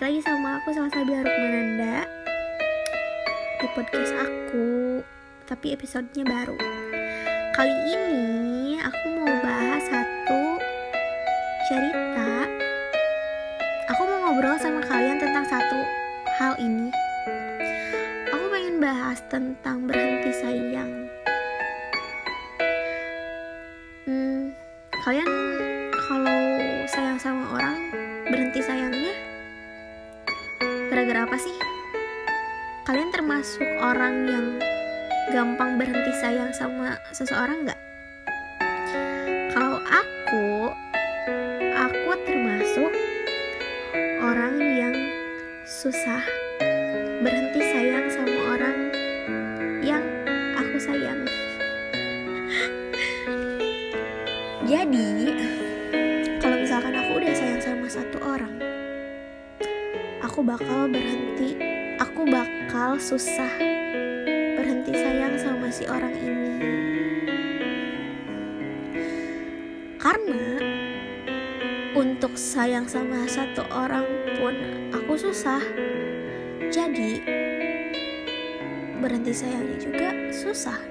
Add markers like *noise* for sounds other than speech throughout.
balik lagi sama aku Salsabila Rukmananda Di podcast aku Tapi episodenya baru. Kali ini aku mau bahas satu cerita. Aku mau ngobrol sama kalian tentang satu hal ini. Aku pengen bahas tentang berhenti sayang. Hmm, Kalian kalau sayang sama orang berhenti sayangnya gara-gara apa sih? Kalian termasuk orang yang gampang berhenti sayang sama seseorang nggak? Kalau aku, aku termasuk orang yang susah berhenti sayang sama bakal berhenti, aku bakal susah berhenti sayang sama si orang ini. Karena untuk sayang sama satu orang pun aku susah. Jadi berhenti sayangnya juga susah.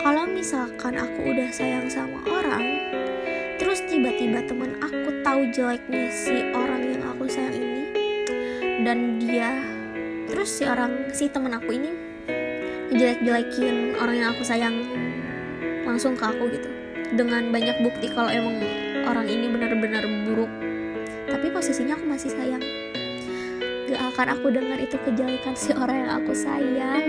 Kalau misalkan aku udah sayang sama orang, terus tiba-tiba teman aku tahu jeleknya si orang yang aku sayang ini dan dia terus si orang si teman aku ini jelek-jelekin orang yang aku sayang langsung ke aku gitu. Dengan banyak bukti kalau emang orang ini benar-benar buruk. Tapi posisinya aku masih sayang. Gak akan aku dengar itu kejelekan si orang yang aku sayang.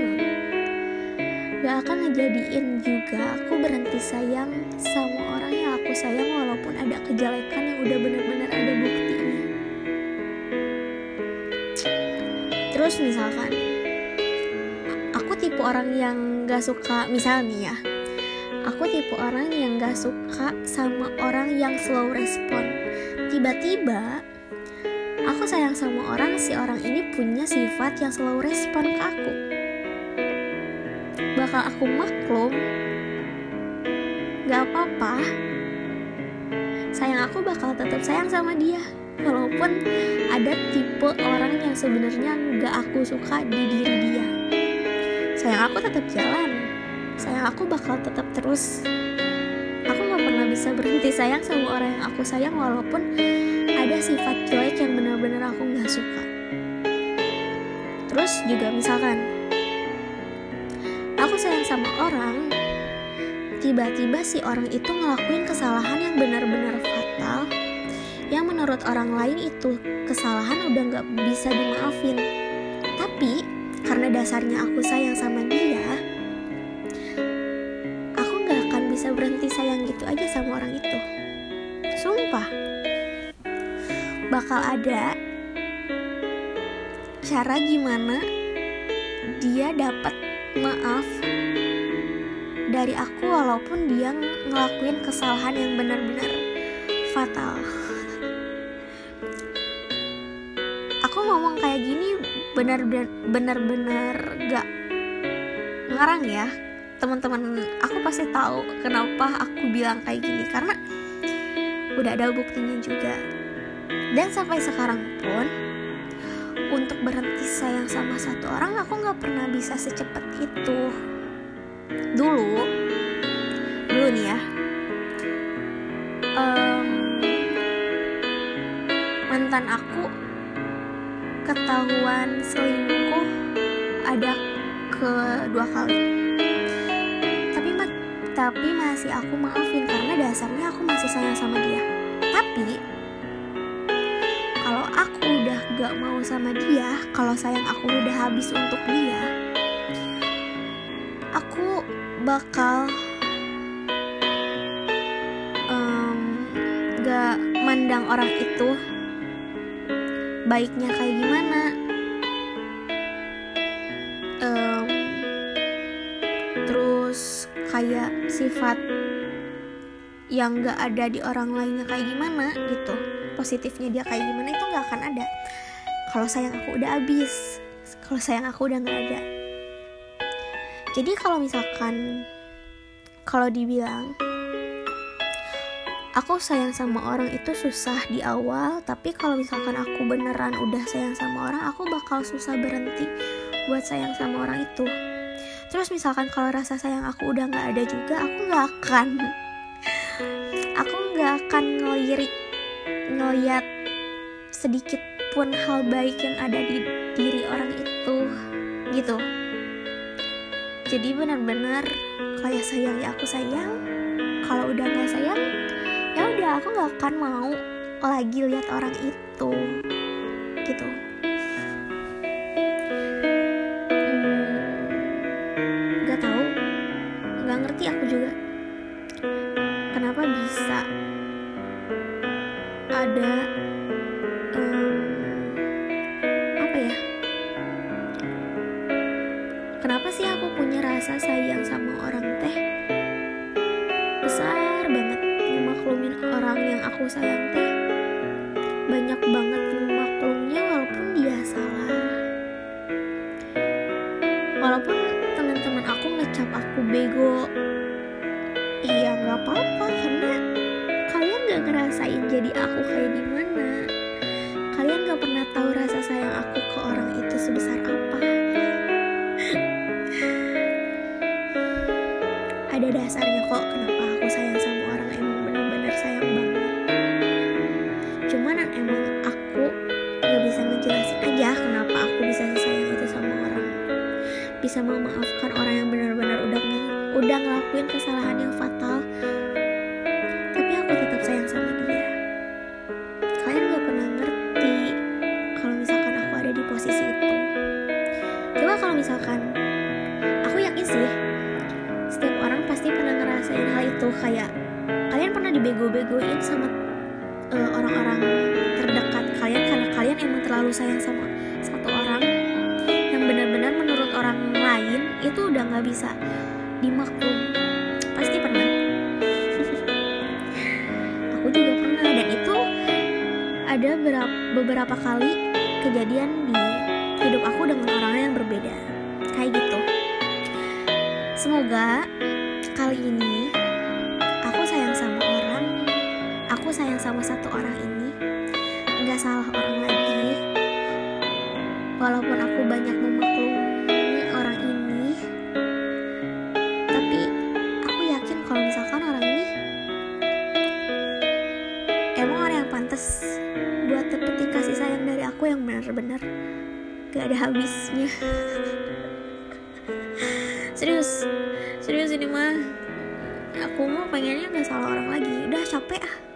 Gak akan ngejadiin juga aku berhenti sayang sama orang yang aku sayang walaupun ada kejelekan yang udah benar-benar ada buktinya terus misalkan aku tipe orang yang gak suka misal nih ya aku tipe orang yang gak suka sama orang yang slow respon. Tiba-tiba aku sayang sama orang si orang ini punya sifat yang slow respon ke aku. Bakal aku maklum gak apa-apa. Sayang aku bakal tetap sayang sama dia walaupun ada tipe orang yang sebenarnya gak aku suka di diri dia. Sayang aku tetap jalan. Sayang aku bakal tetap terus. Aku gak pernah bisa berhenti sayang sama orang yang aku sayang walaupun ada sifat jelek yang benar-benar aku gak suka. Terus juga misalkan aku sayang sama orang tiba-tiba si orang itu ngelakuin kesalahan yang benar-benar fatal yang menurut orang lain itu kesalahan udah gak bisa dimaafin. Tapi karena dasarnya aku sayang sama dia aku gak akan bisa berhenti sayang gitu aja sama orang itu. Sumpah. Bakal ada cara gimana dia dapat maaf dari aku walaupun dia ngelakuin kesalahan yang benar-benar fatal ngomong kayak gini benar-benar gak ngarang ya. Teman-teman aku pasti tahu kenapa aku bilang kayak gini karena udah ada buktinya juga. Dan sampai sekarang pun untuk berhenti sayang sama satu orang aku nggak pernah bisa secepat itu. Dulu dulu nih ya. Um, mantan aku ketahuan selingkuh ada kedua kali. Tapi tapi masih aku maafin karena dasarnya aku masih sayang sama dia. Tapi kalau aku udah gak mau sama dia kalau sayang aku udah habis untuk dia aku bakal um, gak mandang orang itu baiknya kayak gimana? Um, terus kayak sifat yang gak ada di orang lainnya kayak gimana gitu. Positifnya dia kayak gimana itu gak akan ada. Kalau sayang aku udah habis. Kalau sayang aku udah gak ada. Jadi kalau misalkan kalau dibilang aku sayang sama orang itu susah di awal tapi kalau misalkan aku beneran udah sayang sama orang aku bakal susah berhenti buat sayang sama orang itu. Terus misalkan kalau rasa sayang aku udah nggak ada juga aku nggak akan *laughs* aku nggak akan ngelirik ngeliat sedikit pun hal baik yang ada di diri orang itu gitu. Jadi benar-benar kayak sayang ya aku sayang kalau udah nggak sayang ya udah aku nggak akan mau lagi lihat orang itu. Gitu. Hmm, nggak tahu. Nggak ngerti aku juga. Kenapa bisa ada um, apa ya? Kenapa sih aku punya rasa sayang sama aku sayang teh. Banyak banget ngemaklumnya walaupun dia salah. Walaupun teman-teman aku ngecap aku bego. Iya nggak apa-apa karena kalian gak ngerasain jadi aku kayak gimana. Kalian gak pernah tahu rasa sayang aku ke orang itu sebesar apa. *laughs* Ada dasarnya kok kenapa aku sayang sama orang emang bener-bener sayang banget cuman emang aku gak bisa ngejelasin aja kenapa aku bisa sayang itu sama orang. Bisa memaafkan orang yang benar-benar udah udah ngelakuin kesalahan yang fatal. Tapi aku tetap sayang sama dia. Kalian gak pernah ngerti kalau misalkan aku ada di posisi itu. Coba kalau misalkan aku yakin sih setiap orang pasti pernah ngerasain hal itu. Kayak kalian pernah dibego-begoin terlalu sayang sama satu orang yang benar-benar menurut orang lain itu udah nggak bisa dimaklum. Pasti pernah. *laughs* Aku juga pernah dan itu ada beberapa, kali kejadian di hidup aku dengan orang yang berbeda. Kayak gitu. Semoga kali ini aku sayang sama orang aku sayang sama satu orang ini nggak salah orang walaupun aku banyak memaklumi orang ini tapi aku yakin kalau misalkan orang ini emang orang yang pantas buat dapetin kasih sayang dari aku yang benar-benar gak ada habisnya. *laughs* Serius serius ini mah. Aku mau pengennya gak salah orang lagi. Udah capek ah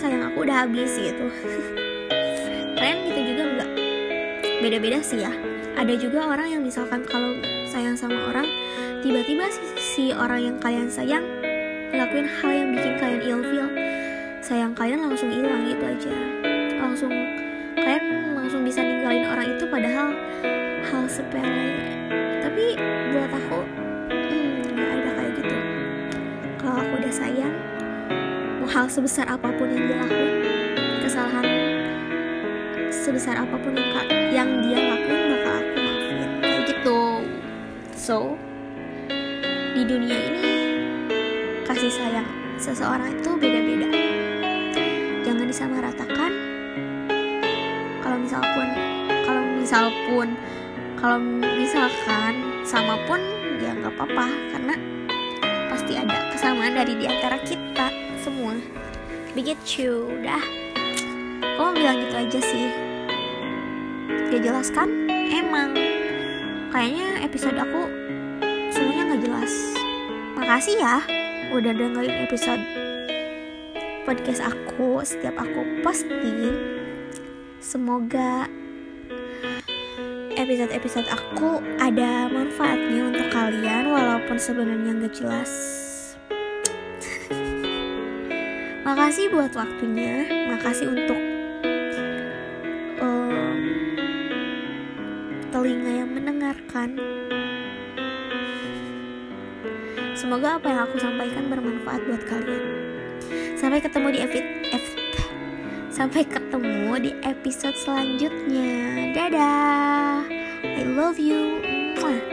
sayang aku udah habis gitu. Kalian gitu juga enggak. Beda-beda sih ya. Ada juga orang yang misalkan kalau sayang sama orang tiba-tiba si, si orang yang kalian sayang ngelakuin hal yang bikin kalian ilfeel sayang kalian langsung hilang gitu aja. Langsung kalian langsung bisa ninggalin orang itu padahal hal sepele hal sebesar apa pun yang dia lakuin. Kesalahan sebesar apa pun yang, yang dia lakuin bakal aku maafin. Kayak gitu. So di dunia ini kasih sayang seseorang itu beda-beda. Jangan disamaratakan. Kalau misal pun kalau misal pun kalau misalkan sama pun ya nggak apa-apa karena pasti ada kesamaan dari di antara kita semua. Begitu dah. Kok bilang gitu aja sih. Gak jelas kan? Emang. Kayaknya episode aku semuanya nggak jelas. Makasih ya udah dengerin episode podcast aku. Setiap aku posting. Semoga episode-episode aku ada manfaatnya untuk kalian walaupun sebenarnya nggak jelas makasih buat waktunya. Makasih untuk um, telinga yang mendengarkan. Semoga apa yang aku sampaikan bermanfaat buat kalian. Sampai ketemu di episode sampai ketemu di episode selanjutnya. Dadah. I love you. Mwah.